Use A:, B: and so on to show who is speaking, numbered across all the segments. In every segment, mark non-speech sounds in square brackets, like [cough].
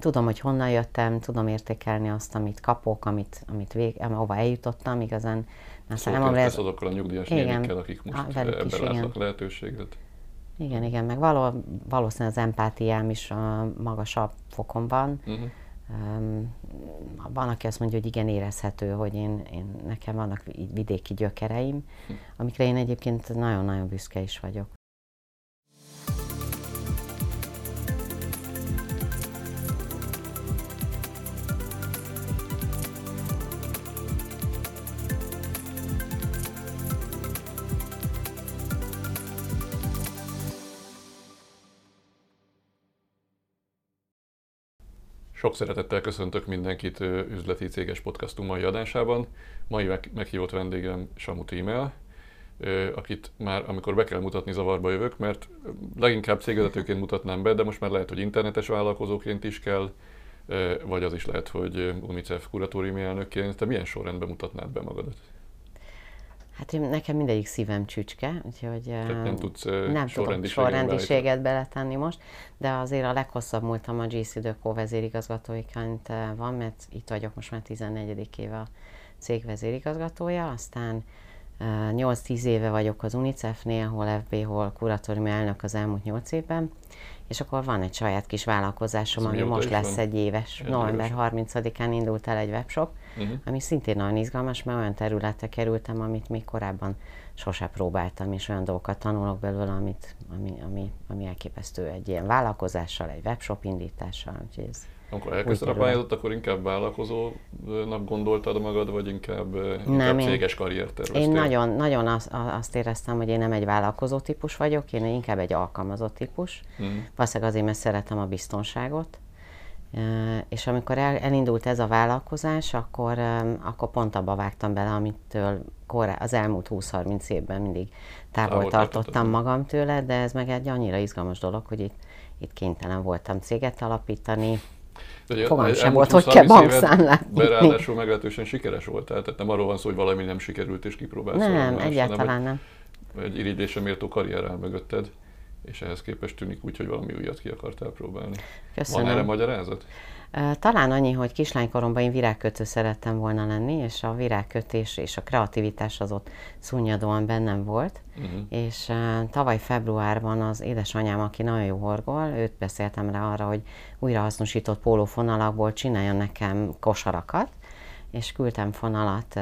A: tudom, hogy honnan jöttem, tudom értékelni azt, amit kapok, amit, amit vég, ahova eljutottam, igazán.
B: Szóval számomra ez... azokkal a nyugdíjas nénikkel, akik most ebben is, látnak lehetőséget.
A: Igen, igen, meg való, valószínűleg az empátiám is a magasabb fokon van. Uh-huh. Um, van, aki azt mondja, hogy igen, érezhető, hogy én, én nekem vannak vidéki gyökereim, uh-huh. amikre én egyébként nagyon-nagyon büszke is vagyok.
B: Sok szeretettel köszöntök mindenkit üzleti céges podcastunk mai adásában. Mai meghívott vendégem Samu Tímel, akit már amikor be kell mutatni zavarba jövök, mert leginkább cégvezetőként mutatnám be, de most már lehet, hogy internetes vállalkozóként is kell, vagy az is lehet, hogy UNICEF kuratóriumi elnökként. Te milyen sorrendben mutatnád be magadat?
A: Hát én, nekem mindegyik szívem csücske, úgyhogy
B: Tehát nem tudsz
A: nem tudok sorrendiséget beletenni most, de azért a leghosszabb múltam a GC Döko vezérigazgatóiként van, mert itt vagyok most már 14. éve a cég vezérigazgatója, aztán 8-10 éve vagyok az UNICEF-nél, hol FB, hol kuratóriumi elnök az elmúlt 8 évben, és akkor van egy saját kis vállalkozásom, ami most lesz van? egy éves. November 30-án indult el egy webshop, uh-huh. ami szintén nagyon izgalmas, mert olyan területre kerültem, amit még korábban sose próbáltam, és olyan dolgokat tanulok belőle, amit, ami, ami, ami elképesztő egy ilyen vállalkozással, egy webshop indítással. Úgyhogy ez
B: amikor elkezdted a pályázatot, akkor inkább vállalkozónak gondoltad magad, vagy inkább, nem, inkább céges karriert terveztél?
A: Én nagyon, nagyon azt, azt éreztem, hogy én nem egy vállalkozó típus vagyok, én inkább egy alkalmazott típus. Mm. Valószínűleg azért, mert szeretem a biztonságot. És amikor el, elindult ez a vállalkozás, akkor, akkor pont abba vágtam bele, amitől korá, az elmúlt 20-30 évben mindig távol tartottam magam tőle, de ez meg egy annyira izgalmas dolog, hogy itt, itt kénytelen voltam céget alapítani, Fogalmam sem volt, hogy kell bankszámlát
B: nyitni. Ráadásul meglehetősen sikeres volt, tehát nem arról van szó, hogy valami nem sikerült és kipróbálsz.
A: Nem, más, egyáltalán nem.
B: Egy irigylésre méltó karrier áll mögötted, és ehhez képest tűnik úgy, hogy valami újat ki akartál próbálni. Köszönöm. Van erre magyarázat?
A: Talán annyi, hogy kislánykoromban én virágkötő szerettem volna lenni, és a virágkötés és a kreativitás az ott szunnyadóan bennem volt. Uh-huh. És uh, tavaly februárban az édesanyám, aki nagyon jó horgol, őt beszéltem rá arra, hogy újrahasznosított pólófonalakból csináljon nekem kosarakat, és küldtem fonalat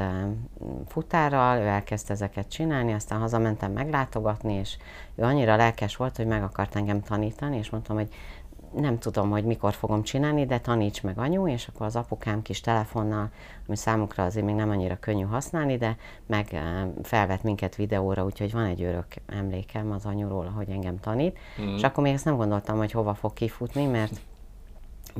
A: futárral, ő elkezdte ezeket csinálni, aztán hazamentem meglátogatni, és ő annyira lelkes volt, hogy meg akart engem tanítani, és mondtam, hogy nem tudom, hogy mikor fogom csinálni, de taníts meg anyu, és akkor az apukám kis telefonnal, ami számukra azért még nem annyira könnyű használni, de meg felvett minket videóra, úgyhogy van egy örök emlékem az anyuról, hogy engem tanít, mm. és akkor még ezt nem gondoltam, hogy hova fog kifutni, mert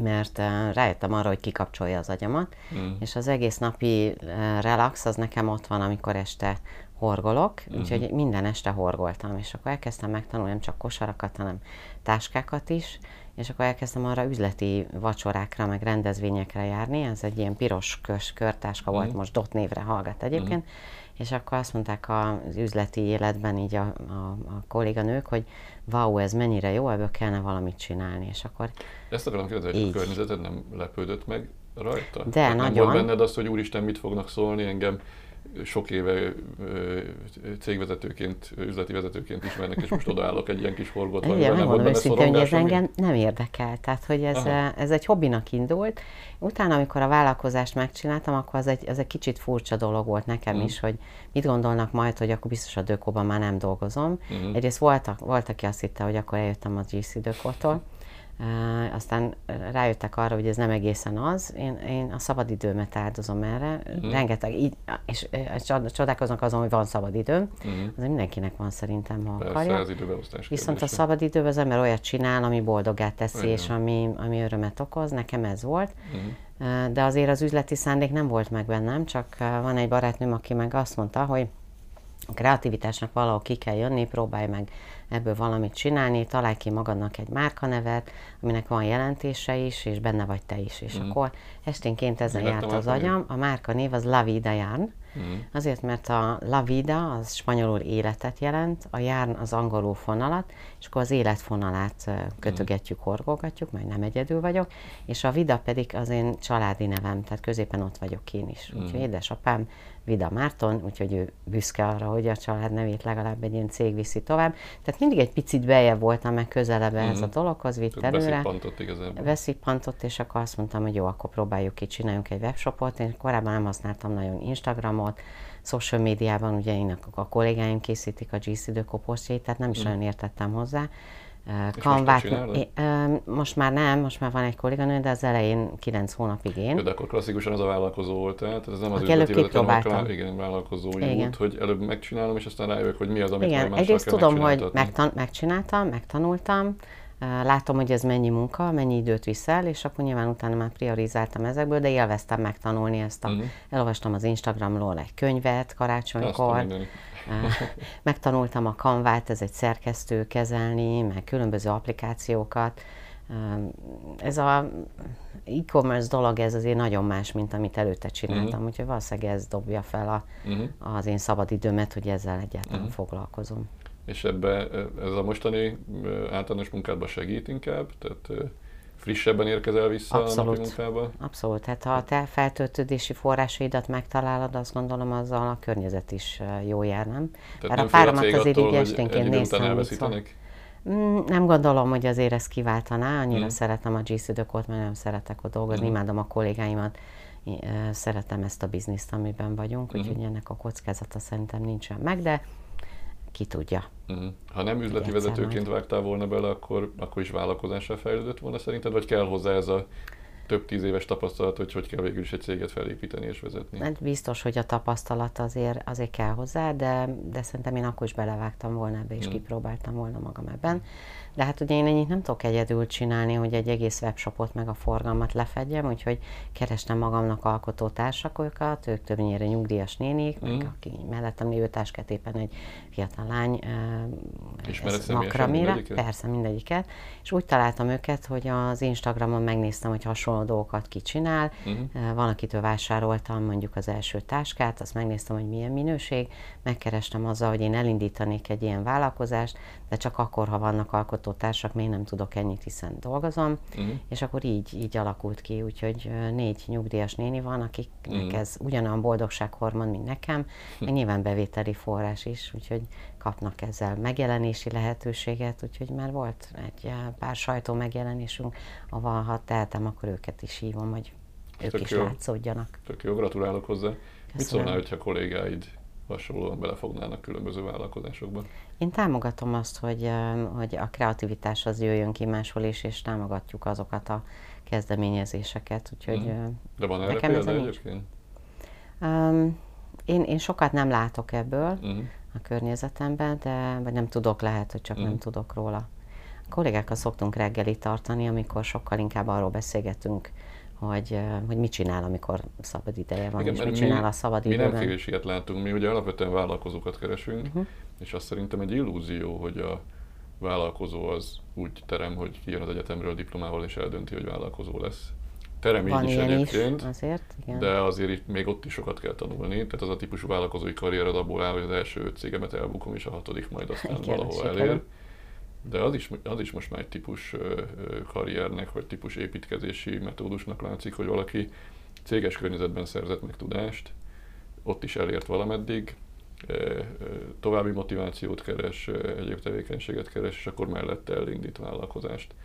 A: mert uh, rájöttem arra, hogy kikapcsolja az agyamat, mm. és az egész napi uh, relax az nekem ott van, amikor este horgolok, uh-huh. úgyhogy minden este horgoltam, és akkor elkezdtem megtanulni nem csak kosarakat, hanem táskákat is, és akkor elkezdtem arra üzleti vacsorákra, meg rendezvényekre járni, ez egy ilyen piros kös, körtáska volt, mm. most Dot névre hallgat egyébként, mm. és akkor azt mondták az üzleti életben így a, a, a kolléganők, hogy wow, ez mennyire jó, ebből kellene valamit csinálni, és akkor
B: Ezt akarom kérdezni, hogy a környezeted nem lepődött meg rajta?
A: De, hát nagyon.
B: Nem volt benned az, hogy úristen, mit fognak szólni engem, sok éve cégvezetőként, üzleti vezetőként ismernek, és most odaállok egy ilyen kis forgót.
A: Igen, nem mondom őszintén, hogy ez engem nem érdekel. Tehát, hogy ez, ez egy hobbinak indult. Utána, amikor a vállalkozást megcsináltam, akkor az egy, az egy kicsit furcsa dolog volt nekem mm. is, hogy mit gondolnak majd, hogy akkor biztos a Dökóban már nem dolgozom. Mm. Egyrészt voltak, volt, aki azt hitte, hogy akkor eljöttem a GC Dökótól, aztán rájöttek arra, hogy ez nem egészen az. Én, én a szabadidőmet áldozom erre. Uh-huh. Rengeteg, így, és, és csodálkoznak azon, hogy van szabadidőm. Uh-huh. Az mindenkinek van szerintem, ha Persze, akarja.
B: Az
A: Viszont kérdése. a szabadidőben az ember olyat csinál, ami boldogát teszi, Igen. és ami, ami örömet okoz. Nekem ez volt. Uh-huh. De azért az üzleti szándék nem volt meg bennem, csak van egy barátnőm, aki meg azt mondta, hogy a kreativitásnak valahol ki kell jönni, próbálj meg ebből valamit csinálni, találj ki magadnak egy márkanevet, aminek van jelentése is, és benne vagy te is. És mm. akkor esténként ezen járt az agyam. A márka név az La Vida Yarn, Mm. Azért, mert a la vida az spanyolul életet jelent, a járn az angolul fonalat, és akkor az életfonalát kötögetjük, horgogatjuk, mert nem egyedül vagyok, és a vida pedig az én családi nevem, tehát középen ott vagyok én is. Mm. Úgyhogy édesapám Vida Márton, úgyhogy ő büszke arra, hogy a család nevét legalább egy ilyen cég viszi tovább. Tehát mindig egy picit bejebb voltam, meg közelebb mm. ez a dologhoz, vitt Több előre.
B: Beszippantott igazából.
A: Beszippantott, és akkor azt mondtam, hogy jó, akkor próbáljuk ki, csináljunk egy webshopot. Én korábban nem használtam nagyon Instagramot, social médiában ugye én a kollégáim készítik a GC Döko tehát nem is mm. nagyon értettem hozzá
B: Kanvát,
A: most, most már nem, most már van egy kolléganő, de az elején 9 hónapig én.
B: de akkor klasszikusan az a vállalkozó volt, tehát ez nem az
A: Aki üzleti vezető, hanem
B: a igen, vállalkozói igen. út, hogy előbb megcsinálom, és aztán rájövök, hogy mi az, amit
A: igen,
B: már
A: egyrészt tudom, hogy megtan- megcsináltam, megtanultam, látom, hogy ez mennyi munka, mennyi időt viszel, és akkor nyilván utána már priorizáltam ezekből, de élveztem megtanulni ezt. A, uh-huh. Elolvastam az Instagramról egy könyvet karácsonykor, megtanultam a kanvát, ez egy szerkesztő kezelni, meg különböző applikációkat. Ez a e-commerce dolog, ez azért nagyon más, mint amit előtte csináltam, uh-huh. úgyhogy valószínűleg ez dobja fel a, uh-huh. az én szabadidőmet, hogy ezzel egyáltalán uh-huh. foglalkozom.
B: És ebbe ez a mostani általános munkádban segít inkább? Tehát frissebben érkezel vissza Abszolút. a munkába?
A: Abszolút. Tehát ha a te feltöltődési forrásaidat megtalálod, azt gondolom azzal a környezet is jó jár, nem?
B: Tehát Mert a páromat azért így esténként néztem.
A: Mm, nem gondolom, hogy azért ezt kiváltaná, annyira mm. szeretem a GC Dökot, mert nem szeretek ott dolgozni, mm. imádom a kollégáimat, szeretem ezt a bizniszt, amiben vagyunk, mm. úgyhogy ennek a kockázata szerintem nincsen meg, de ki tudja.
B: Uh-huh. Ha nem üzleti vezetőként vágtál volna bele, akkor, akkor is vállalkozással fejlődött volna szerinted, vagy kell hozzá ez a több tíz éves tapasztalat, hogy hogy kell végül is egy céget felépíteni és vezetni?
A: Hát biztos, hogy a tapasztalat azért, azért kell hozzá, de, de szerintem én akkor is belevágtam volna ebbe, és hmm. kipróbáltam volna magam ebben. De hát ugye én ennyit nem tudok egyedül csinálni, hogy egy egész webshopot meg a forgalmat lefedjem, úgyhogy kerestem magamnak alkotótársakokat, ők többnyire nyugdíjas nénik, mm. meg aki mellettem lévő táskát éppen egy fiatal lány.
B: Makramira?
A: Persze, mindegyiket. És úgy találtam őket, hogy az Instagramon megnéztem, hogy hasonló dolgokat ki csinál. Mm. Van, akitől vásároltam mondjuk az első táskát, azt megnéztem, hogy milyen minőség, megkerestem azzal, hogy én elindítanék egy ilyen vállalkozást, de csak akkor, ha vannak alkotótársak, még nem tudok ennyit, hiszen dolgozom, uh-huh. és akkor így, így alakult ki, úgyhogy négy nyugdíjas néni van, akiknek uh-huh. ez ugyanolyan boldogsághormon, mint nekem, meg nyilván bevételi forrás is, úgyhogy kapnak ezzel megjelenési lehetőséget, úgyhogy már volt egy pár sajtó megjelenésünk, ahol ha tehetem, akkor őket is hívom, hogy ők Tök is jó. látszódjanak.
B: Tök jó, gratulálok hozzá. Köszönöm. Mit szólnál, hogyha kollégáid hasonlóan belefognának különböző vállalkozásokba.
A: Én támogatom azt, hogy, hogy a kreativitás az jöjjön ki máshol is, és támogatjuk azokat a kezdeményezéseket. Úgyhogy mm.
B: De van erre nekem példa egyébként?
A: Um, én, én sokat nem látok ebből mm. a környezetemben, de vagy nem tudok, lehet, hogy csak mm. nem tudok róla. A kollégákkal szoktunk reggelit tartani, amikor sokkal inkább arról beszélgetünk, hogy, hogy mit csinál, amikor szabad ideje van, Igen, és mit csinál a szabad
B: mi időben. Mi nem kevés ilyet látunk, mi ugye alapvetően vállalkozókat keresünk, uh-huh. és azt szerintem egy illúzió, hogy a vállalkozó az úgy terem, hogy kijön az egyetemről diplomával, és eldönti, hogy vállalkozó lesz. Terem Van így is egyébként,
A: is, azért, igen.
B: de azért itt még ott is sokat kell tanulni. Tehát az a típusú vállalkozói karrier az abból áll, hogy az első öt cégemet elbukom, és a hatodik majd aztán igen, valahol elér. De az is, az is most már egy típus karriernek, vagy típus építkezési metódusnak látszik, hogy valaki céges környezetben szerzett meg tudást, ott is elért valameddig, további motivációt keres, egyéb tevékenységet keres, és akkor mellette elindít vállalkozást.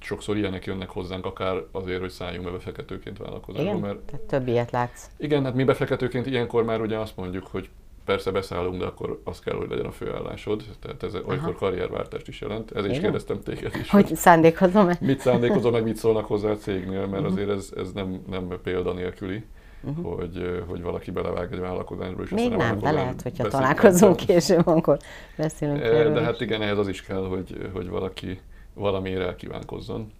B: Sokszor ilyenek jönnek hozzánk, akár azért, hogy szálljunk be befektetőként vállalkozásba.
A: Igen? Mert... Tehát több ilyet látsz.
B: Igen, hát mi befektetőként ilyenkor már ugye azt mondjuk, hogy persze beszállunk, de akkor az kell, hogy legyen a főállásod, tehát ez Aha. olykor karrierváltást is jelent. Ez is kérdeztem téged is.
A: Hogy, hogy szándékozom-e?
B: Mit szándékozom, meg mit szólnak hozzá a cégnél, mert uh-huh. azért ez, ez nem, nem példa nélküli. Uh-huh. Hogy, hogy valaki belevág egy vállalkozásba. És
A: Még nem, de lehet, hogyha találkozunk később, akkor beszélünk
B: erről De hát igen, ehhez az is kell, hogy, hogy valaki valamiért elkívánkozzon.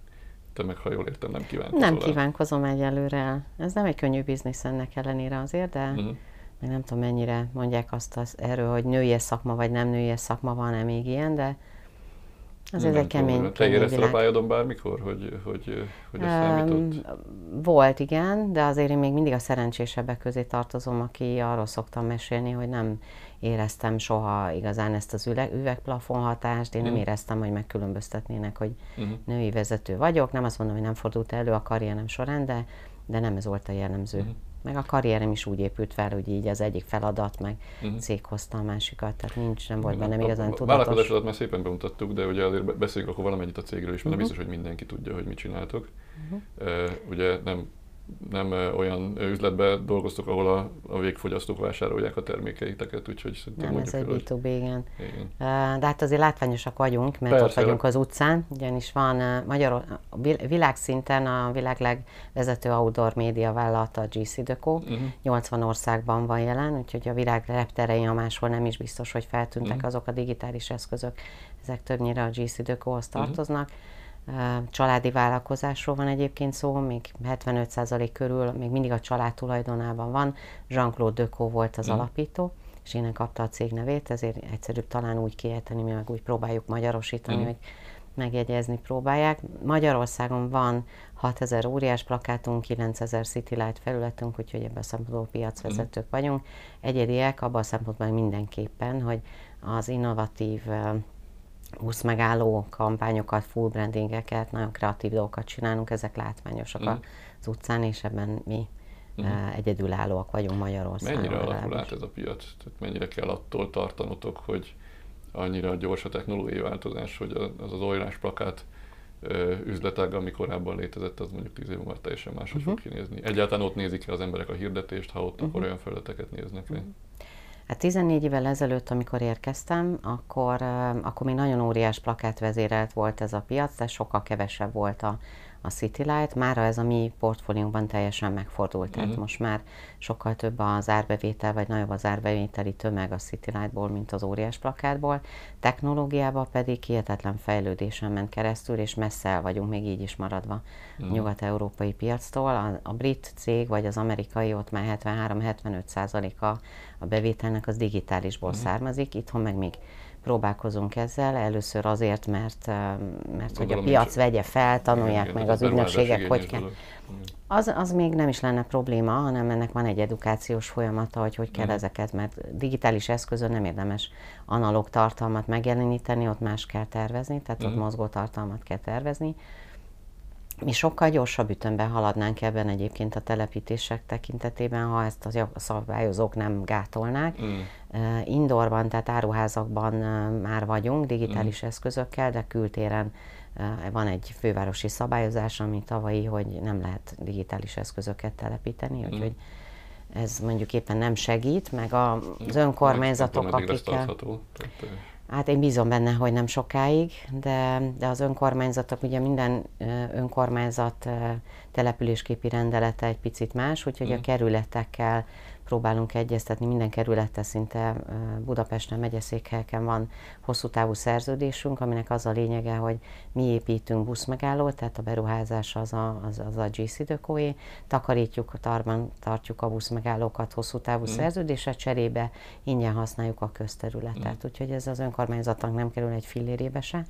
B: Te meg, ha jól értem, nem kívánkozol
A: Nem kívánkozom egyelőre. Ez nem egy könnyű biznisz ennek ellenére azért, de uh-huh meg nem tudom mennyire mondják azt az, erről, hogy női szakma vagy nem női szakma, van-e még ilyen, de
B: az ez egy kemény, Te érezted a pályadon bármikor, hogy, hogy, hogy ez számított?
A: Volt, igen, de azért én még mindig a szerencsésebbek közé tartozom, aki arról szoktam mesélni, hogy nem éreztem soha igazán ezt az üveg, üvegplafon hatást, én nem mhm. éreztem, hogy megkülönböztetnének, hogy uh-huh. női vezető vagyok, nem azt mondom, hogy nem fordult elő a karrierem során, de, de nem ez volt a jellemző. Uh-huh. Meg a karrierem is úgy épült fel, hogy így az egyik feladat, meg uh-huh. cég hozta a másikat, tehát nincs, nem volt benne igazán tudatos. A
B: vállalkozásodat már szépen bemutattuk, de ugye azért beszéljünk akkor valamennyit a cégről is, mert uh-huh. biztos, hogy mindenki tudja, hogy mit csináltok. Uh-huh. Uh, ugye nem nem olyan üzletbe dolgoztok, ahol a, a végfogyasztók vásárolják a termékeiteket, úgyhogy
A: szerintem Nem, ez egy B2B, igen. igen. De hát azért látványosak vagyunk, mert Persze. ott vagyunk az utcán, ugyanis van Magyar, világszinten a világ legvezető outdoor média vállalata a GC Deco, uh-huh. 80 országban van jelen, úgyhogy a világ repterein, a máshol nem is biztos, hogy feltűntek uh-huh. azok a digitális eszközök, ezek többnyire a GC Deco-hoz mhm. tartoznak. Uh-huh Családi vállalkozásról van egyébként szó, még 75% körül még mindig a család tulajdonában van. Jean-Claude Decaux volt az mm. alapító, és innen kapta a cég nevét, ezért egyszerűbb talán úgy kiejteni, mi meg úgy próbáljuk magyarosítani, mm. meg megjegyezni próbálják. Magyarországon van 6000 óriás plakátunk, 9000 City Light felületünk, úgyhogy ebben a szempontból piacvezetők mm. vagyunk. Egyediek abban a szempontból mindenképpen, hogy az innovatív busz megálló kampányokat, full brandingeket, nagyon kreatív dolgokat csinálunk, ezek látványosak mm. az utcán, és ebben mi mm. egyedülállóak vagyunk Magyarországon.
B: Mennyire alakul át ez a piac? Tehát mennyire kell attól tartanotok, hogy annyira gyors a technológiai változás, hogy az az olyás plakát üzletág, ami korábban létezett, az mondjuk tíz év múlva teljesen máshogy uh-huh. fog kinézni. Egyáltalán ott nézik el az emberek a hirdetést, ha ott uh-huh. akkor olyan felületeket néznek. Uh-huh.
A: Hát 14 évvel ezelőtt, amikor érkeztem, akkor, akkor még nagyon óriás plakátvezérelt volt ez a piac, de sokkal kevesebb volt a, a City Light. Mára ez a mi portfóliónkban teljesen megfordult, tehát uh-huh. most már sokkal több az árbevétel, vagy nagyobb az árbevételi tömeg a City Lightból, mint az óriás plakátból. Technológiában pedig hihetetlen fejlődésen ment keresztül, és messze el vagyunk még így is maradva uh-huh. a nyugat-európai piactól. A, a brit cég, vagy az amerikai, ott már 73-75 százaléka a bevételnek az digitálisból uh-huh. származik, itthon meg még próbálkozunk ezzel, először azért, mert, mert hogy a piac vegye fel, tanulják igen, meg az ügynökségek, hogy kell. Az, az még nem is lenne probléma, hanem ennek van egy edukációs folyamata, hogy hogy kell mm. ezeket, mert digitális eszközön nem érdemes analóg tartalmat megjeleníteni, ott más kell tervezni, tehát mm. ott mozgó tartalmat kell tervezni. Mi sokkal gyorsabb ütemben haladnánk ebben egyébként a telepítések tekintetében, ha ezt a szabályozók nem gátolnák. Mm. Indorban, tehát áruházakban már vagyunk digitális mm. eszközökkel, de kültéren van egy fővárosi szabályozás, ami tavalyi, hogy nem lehet digitális eszközöket telepíteni, mm. úgyhogy ez mondjuk éppen nem segít, meg az önkormányzatok, akikkel... Hát én bízom benne, hogy nem sokáig, de, de az önkormányzatok, ugye minden önkormányzat településképi rendelete egy picit más, úgyhogy mm. a kerületekkel próbálunk egyeztetni, minden kerülete szinte Budapesten megyeszékhelyeken van hosszú távú szerződésünk, aminek az a lényege, hogy mi építünk buszmegállót, tehát a beruházás az a, az, az a GC Dökóé, takarítjuk, tarban tartjuk a buszmegállókat hosszú távú mm. szerződésre, cserébe ingyen használjuk a közterületet, mm. úgyhogy ez az önkormányzatnak nem kerül egy fillérébe se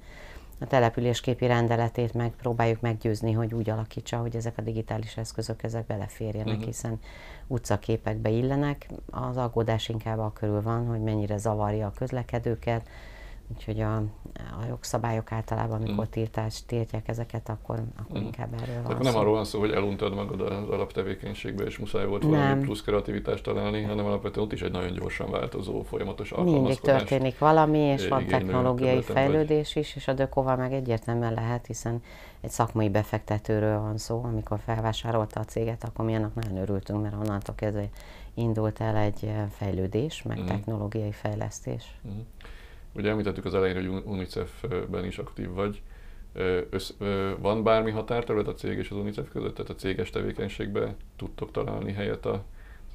A: a településképi rendeletét meg próbáljuk meggyőzni, hogy úgy alakítsa, hogy ezek a digitális eszközök ezek beleférjenek, uh-huh. hiszen utcaképekbe illenek. Az aggódás inkább a körül van, hogy mennyire zavarja a közlekedőket, Úgyhogy a, a jogszabályok általában, amikor mm. tiltás, tiltják ezeket, akkor, akkor mm. inkább erről van
B: Tehát nem arról van szó, hogy eluntad magad az alaptevékenységbe, és muszáj volt valami nem. plusz kreativitást találni, hanem alapvetően ott is egy nagyon gyorsan változó, folyamatos.
A: Mindig történik valami, és van technológiai fejlődés vagy. is, és a Dökóval meg egyértelműen lehet, hiszen egy szakmai befektetőről van szó, amikor felvásárolta a céget, akkor mi annak nagyon örültünk, mert onnantól kezdve indult el egy fejlődés, meg mm. technológiai fejlesztés. Mm.
B: Ugye említettük az elején, hogy UNICEF-ben is aktív vagy. Össz, van bármi határterület a cég és az UNICEF között, tehát a céges tevékenységben tudtok találni helyet a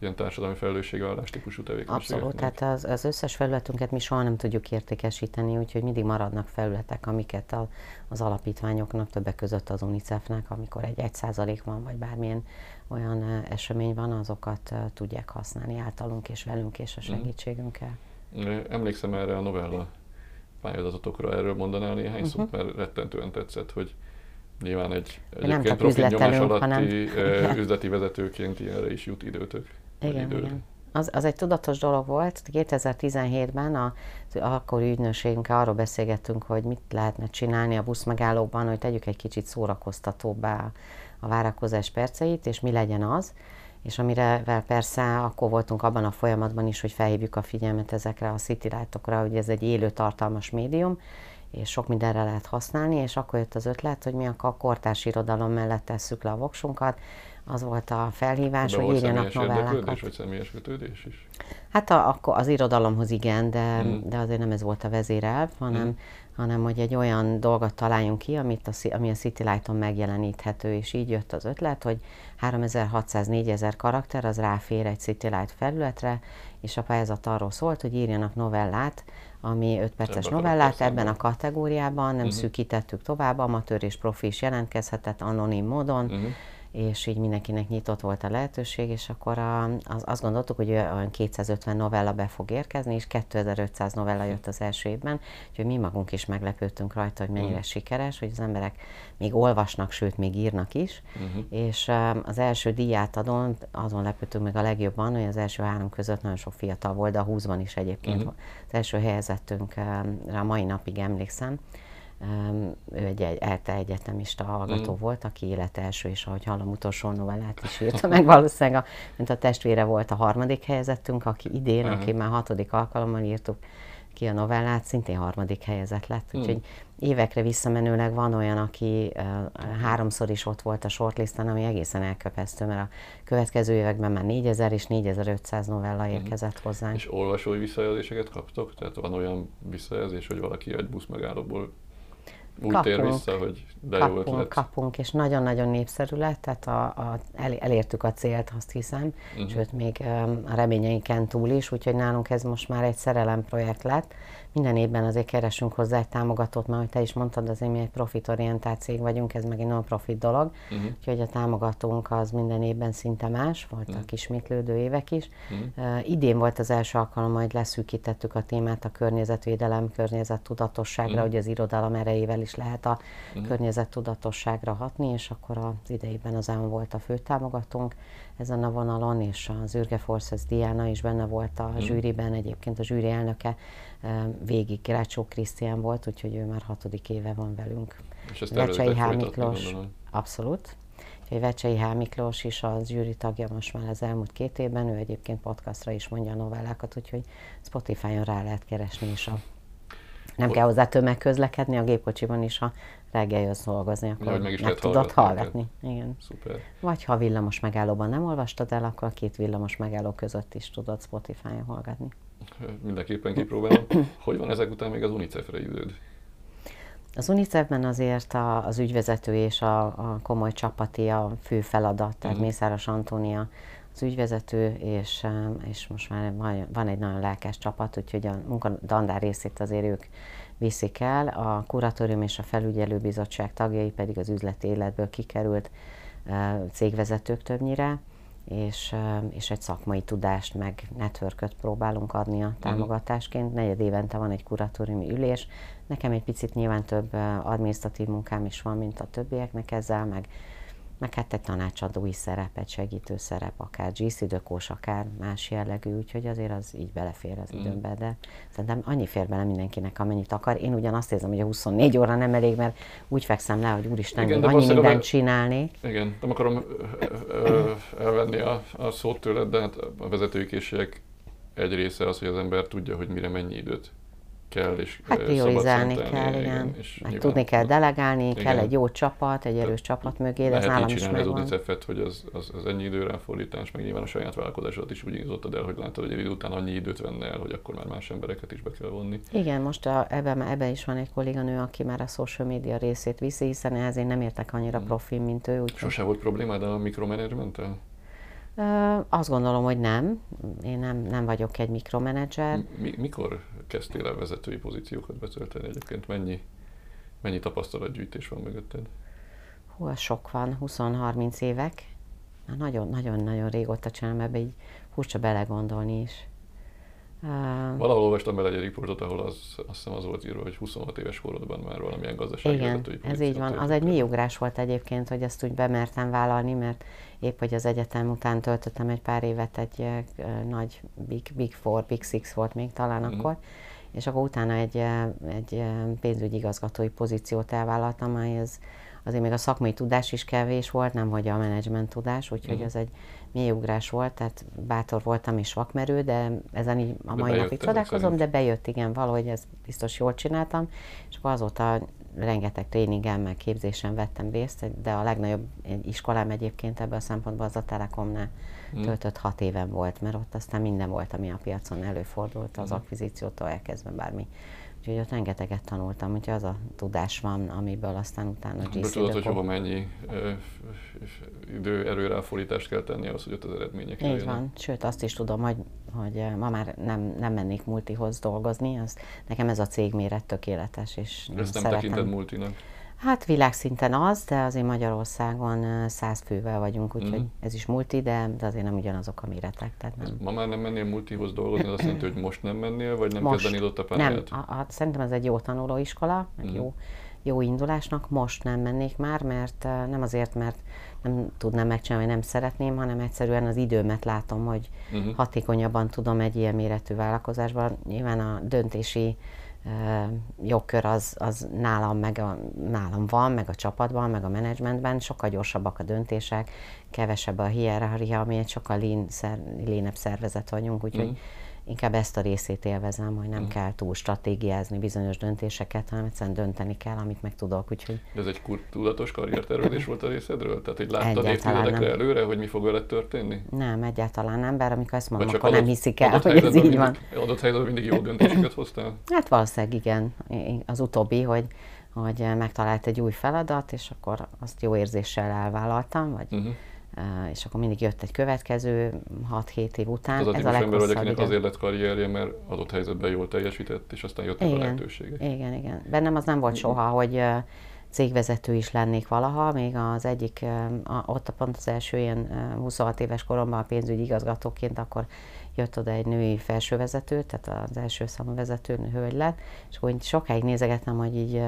B: ilyen társadalmi felelősségvállalás típusú tevékenység.
A: Abszolút, tehát az, az összes felületünket mi soha nem tudjuk értékesíteni, úgyhogy mindig maradnak felületek, amiket a, az alapítványoknak, többek között az UNICEF-nek, amikor egy 1% van, vagy bármilyen olyan esemény van, azokat tudják használni általunk és velünk és a mhm. segítségünkkel.
B: Emlékszem erre a novella pályázatokra, erről mondanál néhány uh-huh. szót, mert rettentően tetszett, hogy nyilván egy egyébként profit nyomás alatti [laughs] hanem... üzleti vezetőként ilyenre is jut időtök.
A: Igen, igen. Az, az egy tudatos dolog volt. 2017-ben a, az akkori ügynökségünkkel arról beszélgettünk, hogy mit lehetne csinálni a buszmegállókban, hogy tegyük egy kicsit szórakoztatóbbá a várakozás perceit, és mi legyen az. És amire persze akkor voltunk abban a folyamatban is, hogy felhívjuk a figyelmet ezekre a city hogy ez egy élő tartalmas médium, és sok mindenre lehet használni, és akkor jött az ötlet, hogy mi a kortárs irodalom mellett tesszük le a voksunkat, az volt a felhívás,
B: hogy írjanak novellákat. vagy személyes kötődés is?
A: Hát a, akkor az irodalomhoz igen, de, hmm. de azért nem ez volt a vezérelv, hanem, hmm. hanem hogy egy olyan dolgot találjunk ki, amit a, ami a City Light-on megjeleníthető, és így jött az ötlet, hogy 3600-4000 karakter az ráfér egy City Light felületre, és a pályázat arról szólt, hogy írjanak novellát, ami 5 perces ebben novellát ebben a kategóriában, nem uh-huh. szűkítettük tovább, amatőr és profi is jelentkezhetett anonim módon, uh-huh és így mindenkinek nyitott volt a lehetőség, és akkor a, az, azt gondoltuk, hogy olyan 250 novella be fog érkezni, és 2500 novella jött az első évben, úgyhogy mi magunk is meglepődtünk rajta, hogy mennyire uh-huh. sikeres, hogy az emberek még olvasnak, sőt, még írnak is, uh-huh. és az első díját adon, azon lepődtünk meg a legjobban, hogy az első három között nagyon sok fiatal volt, de a 20-ban is egyébként uh-huh. az első helyezettünkre a mai napig emlékszem, ő egy, egy ELTE egyetemista hallgató mm. volt, aki élet első, és ahogy hallom, utolsó novellát is írta meg valószínűleg, a, mint a testvére volt a harmadik helyezettünk, aki idén, uh-huh. aki már hatodik alkalommal írtuk ki a novellát, szintén harmadik helyezett lett. Mm. Úgyhogy évekre visszamenőleg van olyan, aki uh, háromszor is ott volt a shortlisten, ami egészen elköpesztő, mert a következő években már 4000 és 4500 novella mm. érkezett hozzánk.
B: És olvasói visszajelzéseket kaptok? Tehát van olyan visszajelzés, hogy valaki egy busz megállóból úgy kapunk, tér vissza, hogy de
A: kapunk, jó
B: ötlet.
A: Kapunk, és nagyon-nagyon népszerű lett, tehát a, a, el, elértük a célt, azt hiszem, uh-huh. sőt, még um, a reményeinken túl is, úgyhogy nálunk ez most már egy szerelem projekt lett, minden évben azért keresünk hozzá egy támogatót, mert ahogy te is mondtad, azért mi egy profitorientált cég vagyunk, ez meg egy non-profit dolog, uh-huh. úgyhogy a támogatónk az minden évben szinte más, voltak uh-huh. ismétlődő évek is. Uh-huh. Uh, idén volt az első alkalom, hogy leszűkítettük a témát a környezetvédelem, környezettudatosságra, uh-huh. hogy az irodalom erejével is lehet a uh-huh. környezettudatosságra hatni, és akkor az idejében az állam volt a fő támogatónk ezen a vonalon, és az Ürge Forces Diana is benne volt a uh-huh. zsűriben, egyébként a zsűri elnöke végig Rácsó Krisztián volt, úgyhogy ő már hatodik éve van velünk.
B: És ezt Vecsei H. Miklós,
A: abszolút. Úgyhogy Vecsei H. Miklós is az zsűri tagja most már az elmúlt két évben, ő egyébként podcastra is mondja a novellákat, úgyhogy Spotify-on rá lehet keresni is a nem kell hozzá tömegközlekedni, a gépkocsiban is, ha reggel jössz dolgozni, akkor ja, meg, is meg tudod hallgatni. Igen.
B: Szuper.
A: Vagy ha villamos megállóban nem olvastad el, akkor két villamos megálló között is tudod Spotify-on hallgatni
B: mindenképpen kipróbálom. [coughs] Hogy van ezek után még az UNICEF-re időd?
A: Az UNICEF-ben azért a, az ügyvezető és a, a komoly csapati a fő feladat, tehát uh-huh. Mészáros Antónia az ügyvezető, és, és most már van egy nagyon lelkes csapat, úgyhogy a munkadandár részét azért ők viszik el. A kuratórium és a felügyelőbizottság tagjai pedig az üzleti életből kikerült cégvezetők többnyire, és, és egy szakmai tudást, meg networköt próbálunk adni a mhm. támogatásként. Negyed évente van egy kuratóriumi ülés. Nekem egy picit nyilván több administratív munkám is van, mint a többieknek ezzel, meg meg hát egy tanácsadói szerep, egy segítő szerep, akár dökós, akár más jellegű, úgyhogy azért az így belefér az mm. időmbe, de szerintem annyi fér bele mindenkinek, amennyit akar. Én ugyan azt érzem, hogy a 24 óra nem elég, mert úgy fekszem le, hogy úristen, igen, annyi mindent be... csinálnék.
B: Igen, nem akarom elvenni a, a szót tőled, de hát a vezetői készségek egy része az, hogy az ember tudja, hogy mire mennyi időt kell, és
A: hát priorizálni kell, igen. igen és tudni kell delegálni, igen. kell egy jó csapat, egy erős csapat mögé, de ez nálam is megvan. az
B: unicef hogy az, az, az ennyi időre fordítás, meg nyilván a saját vállalkozásodat is úgy indítottad el, hogy látod, hogy egy idő után annyi időt venne el, hogy akkor már más embereket is be kell vonni.
A: Igen, most a, ebben, ebben is van egy kolléganő, aki már a social media részét viszi, hiszen ehhez én nem értek annyira hmm. profi, mint ő.
B: Úgy Sose volt problémád a mikromanagementtel?
A: Azt gondolom, hogy nem. Én nem, nem vagyok egy mikromenedzser.
B: Mi, mikor kezdtél el vezetői pozíciókat betölteni egyébként? Mennyi, mennyi tapasztalatgyűjtés van mögötted?
A: Hú, az sok van, 20-30 évek. Nagyon-nagyon-nagyon régóta csinálom ebbe, így furcsa belegondolni is.
B: Valahol olvastam bele egy riportot, ahol az, azt hiszem az volt írva, hogy 26 éves korodban már valamilyen gazdasági
A: Igen, ez így van. Az egy mély ugrás volt egyébként, hogy ezt úgy bemertem vállalni, mert épp, hogy az egyetem után töltöttem egy pár évet egy nagy Big, Big Four, Big Six volt még talán mm. akkor, és akkor utána egy, egy pénzügyi igazgatói pozíciót elvállaltam, ez azért még a szakmai tudás is kevés volt, nem vagy a menedzsment tudás, úgyhogy mm. ez egy mély ugrás volt, tehát bátor voltam és vakmerő, de ezen így a mai napig csodálkozom, de bejött, igen, valahogy ez biztos jól csináltam, és akkor azóta rengeteg tréningen, meg képzésen vettem részt, de a legnagyobb iskolám egyébként ebből a szempontból az a Telekomnál hmm. töltött hat éven volt, mert ott aztán minden volt, ami a piacon előfordult, az hmm. akvizíciótól elkezdve bármi Úgyhogy ott rengeteget tanultam, úgyhogy az a tudás van, amiből aztán utána
B: GC Tudod, hogy hova mennyi ö, idő, erőráfordítást kell tenni ahhoz, hogy ott az eredmények
A: Így van, sőt azt is tudom, hogy, hogy ma már nem, nem mennék multihoz dolgozni, az, nekem ez a cégméret tökéletes, és
B: Ezt nem szeretem. tekinted multinak?
A: Hát világszinten az, de azért Magyarországon száz fővel vagyunk, úgyhogy uh-huh. ez is multi, de, de azért nem ugyanazok a méretek. Tehát nem.
B: Ma már nem mennél multihoz dolgozni, az azt jelenti, hogy most nem mennél, vagy nem most, kezdenéd ott a pályát?
A: Nem, a, a, szerintem ez egy jó tanulóiskola, meg uh-huh. jó, jó indulásnak. Most nem mennék már, mert nem azért, mert nem tudnám megcsinálni, nem szeretném, hanem egyszerűen az időmet látom, hogy uh-huh. hatékonyabban tudom egy ilyen méretű vállalkozásban. Nyilván a döntési jogkör az, az nálam, meg a, nálam van, meg a csapatban, meg a menedzsmentben, sokkal gyorsabbak a döntések, kevesebb a hierarchia, ami egy sokkal lean, szer, lénebb szervezet vagyunk, úgyhogy mm inkább ezt a részét élvezem, hogy nem mm. kell túl stratégiázni bizonyos döntéseket, hanem egyszerűen dönteni kell, amit meg tudok. Úgyhogy...
B: De ez egy tudatos karriertervezés volt a részedről? Tehát, hogy láttad évtizedekre előre, hogy mi fog veled történni?
A: Nem, egyáltalán nem, bár amikor ezt mondom, akkor adott, nem hiszik el, hogy ez így van.
B: Adott helyzetben mindig jó döntéseket hoztál? [clears throat]
A: Hát valószínűleg igen, az utóbbi, hogy hogy megtalált egy új feladat, és akkor azt jó érzéssel elvállaltam, vagy uh-huh és akkor mindig jött egy következő 6-7 év után.
B: Az Ez a ember vagy, akinek azért lett karrierje, mert adott helyzetben jól teljesített, és aztán jöttek igen, a lehetőségek.
A: Igen, igen. Bennem az nem volt soha, hogy cégvezető is lennék valaha, még az egyik, ott a pont az első ilyen 26 éves koromban a pénzügyi igazgatóként, akkor jött oda egy női felsővezető, tehát az első számú vezető hölgy lett, és akkor sokáig nézegettem, hogy így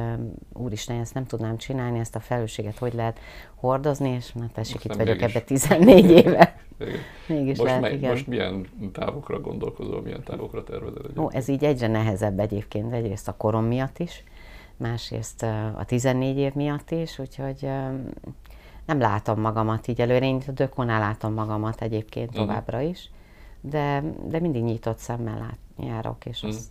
A: úristen, ezt nem tudnám csinálni, ezt a felelősséget hogy lehet hordozni, és na tessék, itt vagyok ebbe 14 éve.
B: Mégis most, lehet, igen. most milyen távokra gondolkozol, milyen távokra tervezed?
A: Ó, ez így egyre nehezebb egyébként, egyrészt a korom miatt is, másrészt a 14 év miatt is, úgyhogy nem látom magamat így előre. Én a Dökonál látom magamat egyébként uh-huh. továbbra is de, de mindig nyitott szemmel lát, járok, és mm. azt,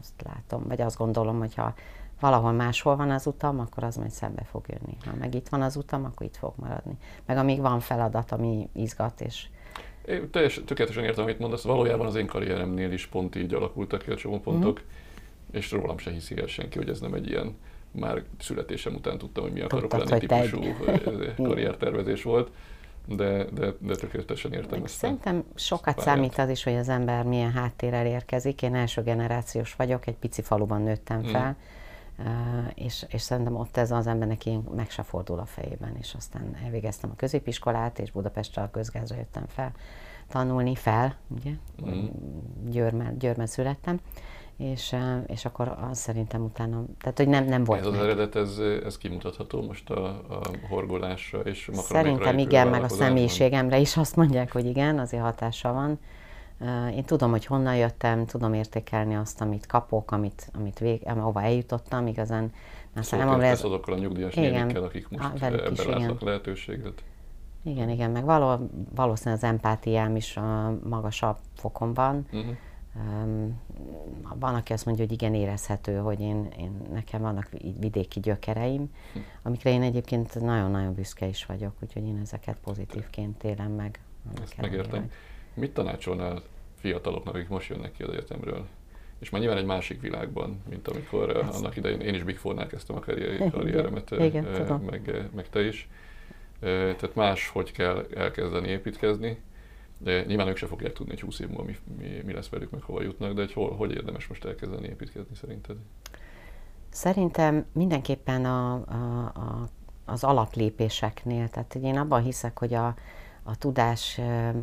A: azt látom, vagy azt gondolom, hogy ha valahol máshol van az utam, akkor az majd szembe fog jönni. Ha meg itt van az utam, akkor itt fog maradni. Meg amíg van feladat, ami izgat, és
B: én teljes, tökéletesen értem, amit mondasz. Valójában az én karrieremnél is pont így alakultak ki a csomópontok, mm. és rólam se hiszi el senki, hogy ez nem egy ilyen már születésem után tudtam, hogy mi akarok Tudtad, lenni típusú egy... karriertervezés volt de, de, de tökéletesen értem Meg ezt.
A: Szerintem sokat pályát. számít az is, hogy az ember milyen háttérrel érkezik. Én első generációs vagyok, egy pici faluban nőttem mm. fel, mm. uh, és, és szerintem ott ez az embernek ilyen meg se fordul a fejében, és aztán elvégeztem a középiskolát, és Budapestre a közgázra jöttem fel tanulni fel, ugye, mm. Győrben, Győrben születtem, és, és akkor az szerintem utána, tehát hogy nem, nem volt
B: Ez az meg. eredet, ez, ez kimutatható most a, a horgolásra és
A: Szerintem igen, meg a személyiségemre is azt mondják, hogy igen, azért hatása van. Én tudom, hogy honnan jöttem, tudom értékelni azt, amit kapok, amit, amit vég, ahova eljutottam, igazán.
B: Már szóval számomra ez... azokkal a nyugdíjas nénikkel, akik most ebben látnak lehetőséget.
A: Igen, igen, meg való, valószínűleg az empátiám is a magasabb fokon van. Uh-huh van, aki azt mondja, hogy igen, érezhető, hogy én, én nekem vannak vidéki gyökereim, amikre én egyébként nagyon-nagyon büszke is vagyok, úgyhogy én ezeket pozitívként élem meg.
B: Ezt megértem. Hogy... Mit tanácsolnál fiataloknak, akik most jönnek ki az egyetemről? És már nyilván egy másik világban, mint amikor Ez... annak idején én is Big Four-nál kezdtem a karrieremet, meg, meg te is. Tehát más, hogy kell elkezdeni építkezni, De nyilván ők se fogják tudni, hogy 20 év múlva mi, mi, mi lesz velük, meg hova jutnak, de hogy hol, hogy érdemes most elkezdeni építkezni szerinted?
A: Szerintem mindenképpen a, a, a, az alaplépéseknél, tehát én abban hiszek, hogy a, a tudás,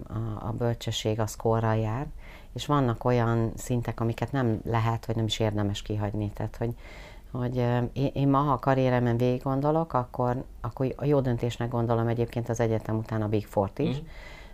A: a, a bölcsesség az korral jár, és vannak olyan szintek, amiket nem lehet, vagy nem is érdemes kihagyni. Tehát, hogy, hogy én, én ma, ha a karrieremen végig gondolok, akkor, akkor a jó döntésnek gondolom egyébként az egyetem után a Big Fort is, mm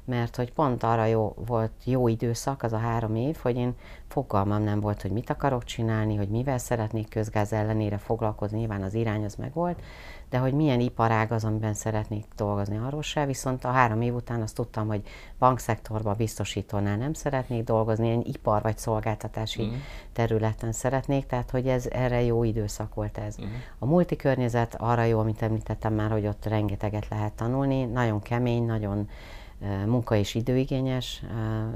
A: mert hogy pont arra jó volt jó időszak, az a három év, hogy én fogalmam nem volt, hogy mit akarok csinálni, hogy mivel szeretnék közgáz ellenére foglalkozni, nyilván az irány az meg volt, de hogy milyen iparág az, amiben szeretnék dolgozni, arról se, viszont a három év után azt tudtam, hogy bankszektorban biztosítónál nem szeretnék dolgozni, egy ipar vagy szolgáltatási uh-huh. területen szeretnék, tehát hogy ez erre jó időszak volt ez. Uh-huh. A multikörnyezet arra jó, amit említettem már, hogy ott rengeteget lehet tanulni, nagyon kemény, nagyon munka és időigényes,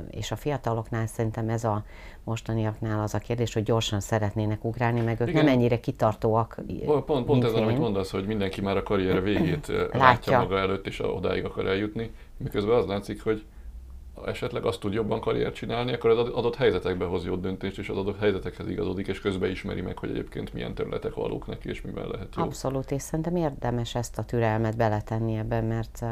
A: és a fiataloknál szerintem ez a mostaniaknál az a kérdés, hogy gyorsan szeretnének ugrálni, meg ők Igen. nem ennyire kitartóak.
B: Pont, pont ez, amit mondasz, hogy mindenki már a karriere végét látja. látja maga előtt, és odáig akar eljutni, miközben az látszik, hogy esetleg azt tud jobban karriert csinálni, akkor az adott helyzetekbe hoz jó döntést, és az adott helyzetekhez igazodik, és közben ismeri meg, hogy egyébként milyen területek valók neki, és mivel lehet jó.
A: Abszolút, és szerintem érdemes ezt a türelmet beletenni ebben, mert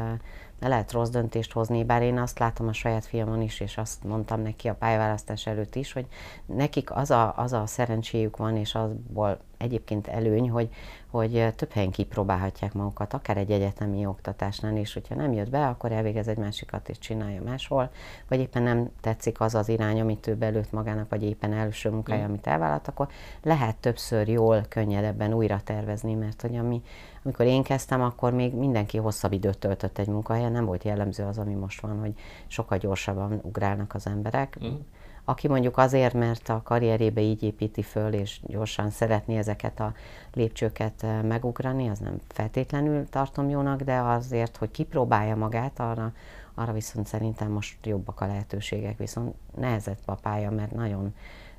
A: de lehet rossz döntést hozni, bár én azt látom a saját fiamon is, és azt mondtam neki a pályaválasztás előtt is, hogy nekik az a, az a szerencséjük van, és azból egyébként előny, hogy, hogy több helyen kipróbálhatják magukat, akár egy egyetemi oktatásnál is, hogyha nem jött be, akkor elvégez egy másikat és csinálja máshol, vagy éppen nem tetszik az az irány, amit ő belőtt magának, vagy éppen első munkája, amit elvállalt, akkor lehet többször jól, könnyedebben újra tervezni, mert hogy ami, amikor én kezdtem, akkor még mindenki hosszabb időt töltött egy munkahelyen, nem volt jellemző az, ami most van, hogy sokkal gyorsabban ugrálnak az emberek. Mm. Aki mondjuk azért, mert a karrierébe így építi föl, és gyorsan szeretné ezeket a lépcsőket eh, megugrani, az nem feltétlenül tartom jónak, de azért, hogy kipróbálja magát, arra, arra viszont szerintem most jobbak a lehetőségek, viszont nehezebb a pálya, mert nagyon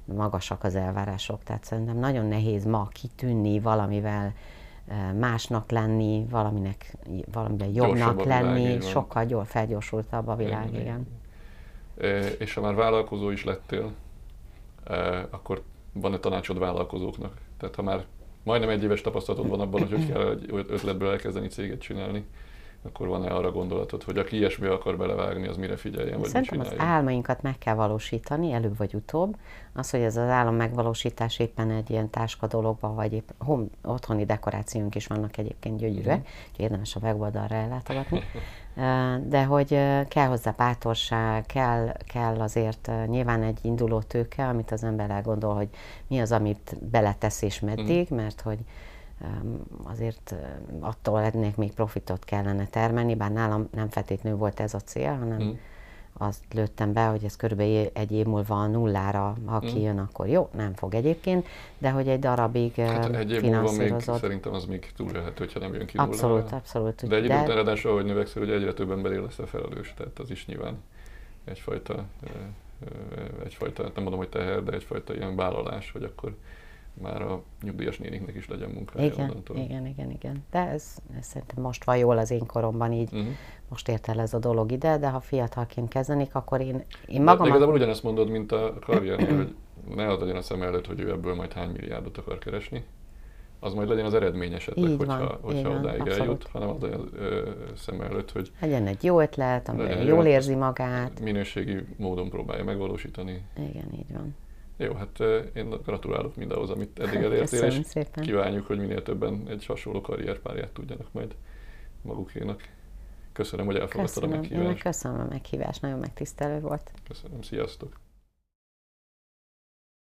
A: magasak az elvárások, tehát szerintem nagyon nehéz ma kitűnni valamivel, másnak lenni, valaminek, valamiben jobbnak lenni, világ, sokkal gyor, felgyorsultabb a világ, igen.
B: igen. És ha már vállalkozó is lettél, akkor van-e tanácsod vállalkozóknak? Tehát ha már majdnem egy éves tapasztalatod van abban, hogy hogy kell egy ötletből elkezdeni céget csinálni, akkor van-e arra gondolatod, hogy aki ilyesmi akar belevágni, az mire figyeljen, vagy
A: Szerintem az álmainkat meg kell valósítani, előbb vagy utóbb. Az, hogy ez az állam megvalósítás éppen egy ilyen táska dologban, vagy épp home, otthoni dekorációnk is vannak egyébként gyönyörűek, mm. úgyhogy érdemes a weboldalra ellátogatni. [laughs] De hogy kell hozzá bátorság, kell, kell azért nyilván egy induló tőke, amit az ember elgondol, hogy mi az, amit beletesz és meddig, mm. mert hogy azért attól ennek még profitot kellene termelni, bár nálam nem feltétlenül volt ez a cél, hanem mm. azt lőttem be, hogy ez körülbelül egy év múlva a nullára, ha mm. kijön, akkor jó, nem fog egyébként, de hogy egy darabig hát egy év múlva még,
B: szerintem az még túlélhető, hogyha nem jön ki
A: Abszolút, nullára. abszolút.
B: De egy idő után ráadásul, ahogy növekszel, hogy egyre több emberé lesz a felelős, tehát az is nyilván egyfajta, egyfajta, nem mondom, hogy teher, de egyfajta ilyen vállalás, hogy akkor már a nyugdíjas néniknek is legyen munkája.
A: Igen, onnantól. igen, igen, igen. De ez, ez szerintem most van jól az én koromban így, uh-huh. most ért el ez a dolog ide, de ha fiatalként kezdenik, akkor én, én magam...
B: De igazából ugyanezt mondod, mint a karriernél, hogy ne az legyen a szem előtt, hogy ő ebből majd hány milliárdot akar keresni, az majd legyen az eredmény esetleg, így hogyha, van, hogyha odáig abszolút. eljut, hanem az legyen szem előtt, hogy
A: legyen egy jó ötlet, amiben jól érzi magát.
B: Minőségi módon próbálja megvalósítani.
A: Igen, így van.
B: Jó, hát én gratulálok mindahhoz, amit eddig elértél, és szépen. kívánjuk, hogy minél többen egy hasonló karrierpárját tudjanak majd magukénak. Köszönöm, hogy elfogadtad
A: köszönöm.
B: a meghívást.
A: Én köszönöm a meghívást, nagyon megtisztelő volt.
B: Köszönöm, sziasztok!